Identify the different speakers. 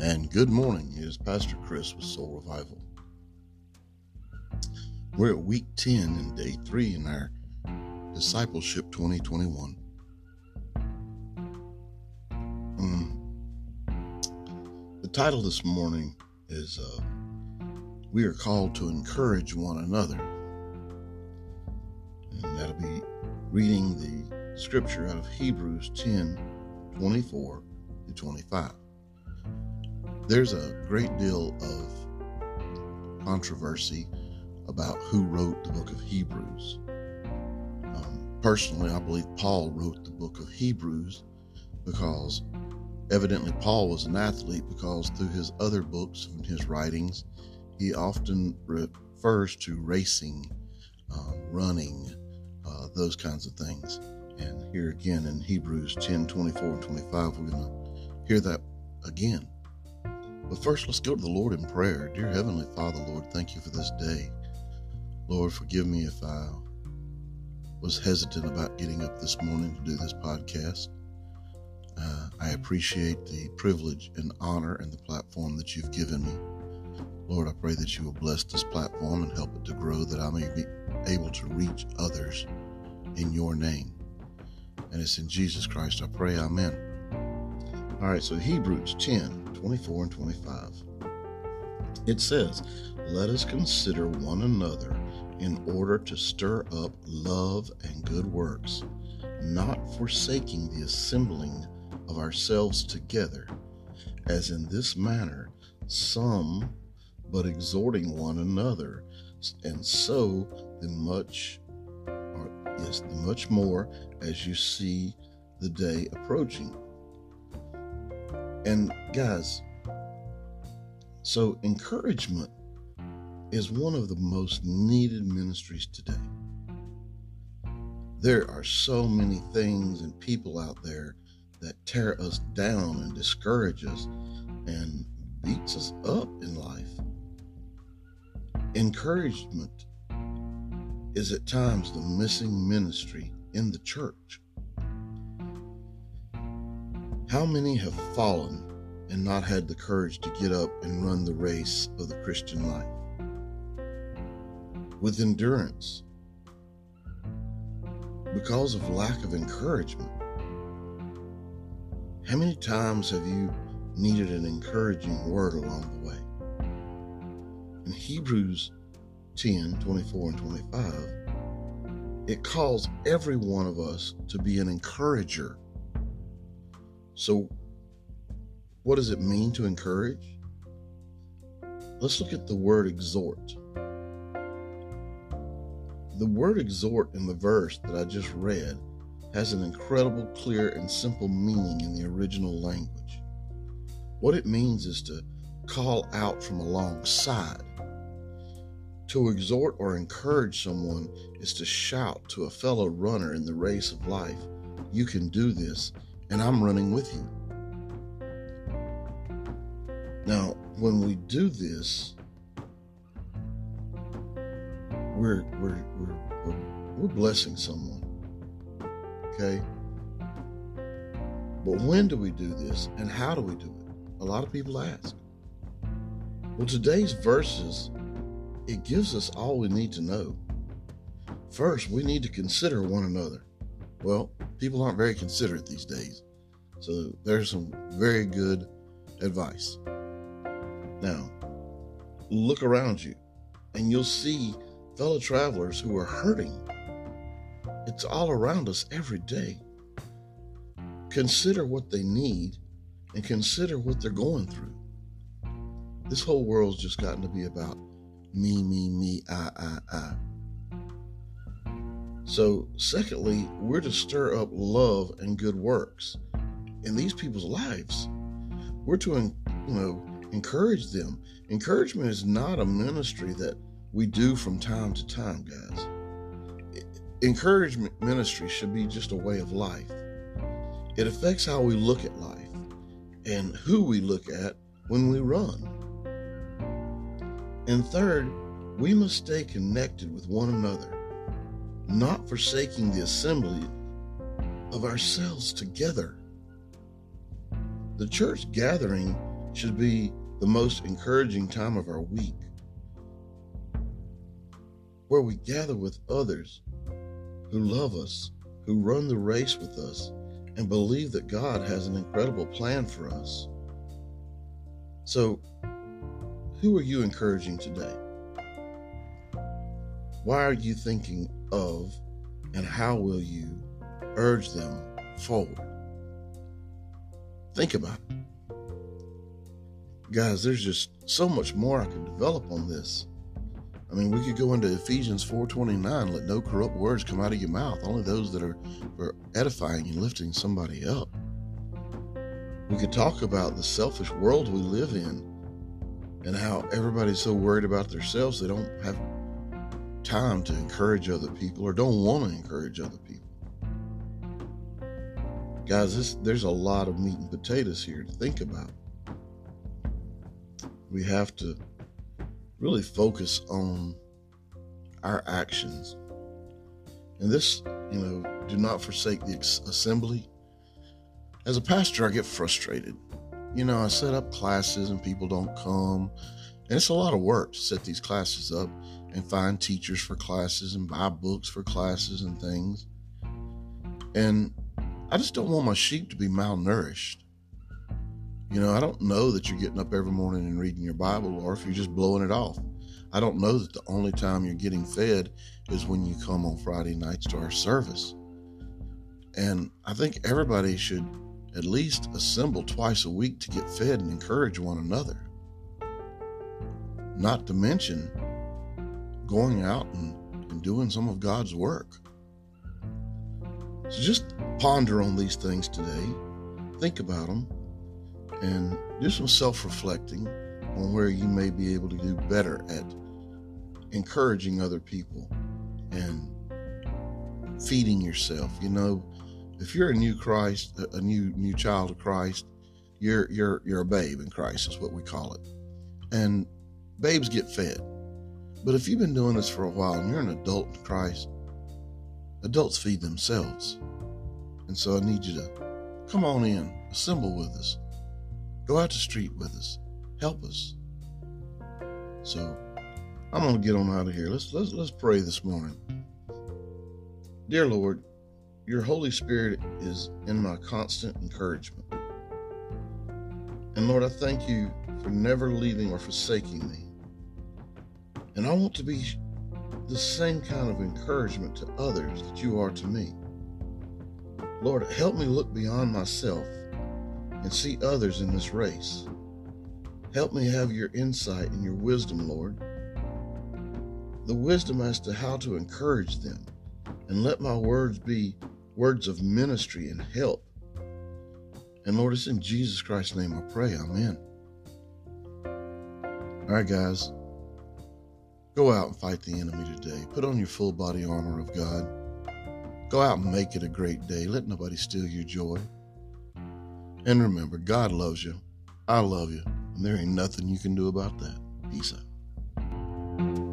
Speaker 1: and good morning. It is Pastor Chris with Soul Revival. We're at week 10 and day 3 in our Discipleship 2021. Um, the title this morning is uh, We Are Called to Encourage One Another. And that'll be reading the scripture out of Hebrews 10 24 to 25. There's a great deal of controversy about who wrote the book of Hebrews. Um, personally, I believe Paul wrote the book of Hebrews because evidently Paul was an athlete because through his other books and his writings, he often refers to racing, uh, running, uh, those kinds of things. And here again in Hebrews 10 24 and 25, we're going to hear that again. But first, let's go to the Lord in prayer. Dear Heavenly Father, Lord, thank you for this day. Lord, forgive me if I was hesitant about getting up this morning to do this podcast. Uh, I appreciate the privilege and honor and the platform that you've given me. Lord, I pray that you will bless this platform and help it to grow, that I may be able to reach others in your name. And it's in Jesus Christ I pray. Amen. All right, so Hebrews 10 24 and 25. It says, Let us consider one another in order to stir up love and good works, not forsaking the assembling of ourselves together, as in this manner some, but exhorting one another, and so the much, yes, the much more as you see the day approaching. And guys, so encouragement is one of the most needed ministries today. There are so many things and people out there that tear us down and discourage us and beats us up in life. Encouragement is at times the missing ministry in the church. How many have fallen and not had the courage to get up and run the race of the Christian life? With endurance, because of lack of encouragement. How many times have you needed an encouraging word along the way? In Hebrews 10 24 and 25, it calls every one of us to be an encourager. So, what does it mean to encourage? Let's look at the word exhort. The word exhort in the verse that I just read has an incredible, clear, and simple meaning in the original language. What it means is to call out from alongside. To exhort or encourage someone is to shout to a fellow runner in the race of life, You can do this, and I'm running with you. Now, when we do this, we're we're we're we're, we're blessing someone. Okay? But when do we do this and how do we do it? A lot of people ask. Well, today's verses it gives us all we need to know. First, we need to consider one another. Well, people aren't very considerate these days. So there's some very good advice. Now, look around you and you'll see fellow travelers who are hurting. It's all around us every day. Consider what they need and consider what they're going through. This whole world's just gotten to be about me, me, me, I, I, I. So, secondly, we're to stir up love and good works in these people's lives. We're to, you know, encourage them. Encouragement is not a ministry that we do from time to time, guys. Encouragement ministry should be just a way of life. It affects how we look at life and who we look at when we run. And third, we must stay connected with one another, not forsaking the assembly of ourselves together. The church gathering should be the most encouraging time of our week, where we gather with others who love us, who run the race with us, and believe that God has an incredible plan for us. So, who are you encouraging today? Why are you thinking of and how will you urge them forward? Think about it. Guys, there's just so much more I could develop on this. I mean, we could go into Ephesians 4:29, let no corrupt words come out of your mouth, only those that are for edifying and lifting somebody up. We could talk about the selfish world we live in and how everybody's so worried about themselves they don't have time to encourage other people or don't want to encourage other people. Guys, this, there's a lot of meat and potatoes here to think about. We have to really focus on our actions. And this, you know, do not forsake the assembly. As a pastor, I get frustrated. You know, I set up classes and people don't come. And it's a lot of work to set these classes up and find teachers for classes and buy books for classes and things. And I just don't want my sheep to be malnourished. You know, I don't know that you're getting up every morning and reading your Bible or if you're just blowing it off. I don't know that the only time you're getting fed is when you come on Friday nights to our service. And I think everybody should at least assemble twice a week to get fed and encourage one another. Not to mention going out and, and doing some of God's work. So just ponder on these things today, think about them, and do some self reflecting on where you may be able to do better at encouraging other people and feeding yourself. You know, if you're a new Christ, a new new child of Christ, you're you're you're a babe in Christ is what we call it. And babes get fed. But if you've been doing this for a while and you're an adult in Christ, adults feed themselves. And so I need you to come on in, assemble with us, go out the street with us, help us. So I'm gonna get on out of here. Let's let's let's pray this morning. Dear Lord, your Holy Spirit is in my constant encouragement. And Lord, I thank you for never leaving or forsaking me. And I want to be the same kind of encouragement to others that you are to me. Lord, help me look beyond myself and see others in this race. Help me have your insight and your wisdom, Lord. The wisdom as to how to encourage them, and let my words be words of ministry and help. And Lord, it's in Jesus Christ's name I pray. Amen. All right, guys. Go out and fight the enemy today. Put on your full body armor of God. Go out and make it a great day. Let nobody steal your joy. And remember, God loves you. I love you. And there ain't nothing you can do about that. Peace out.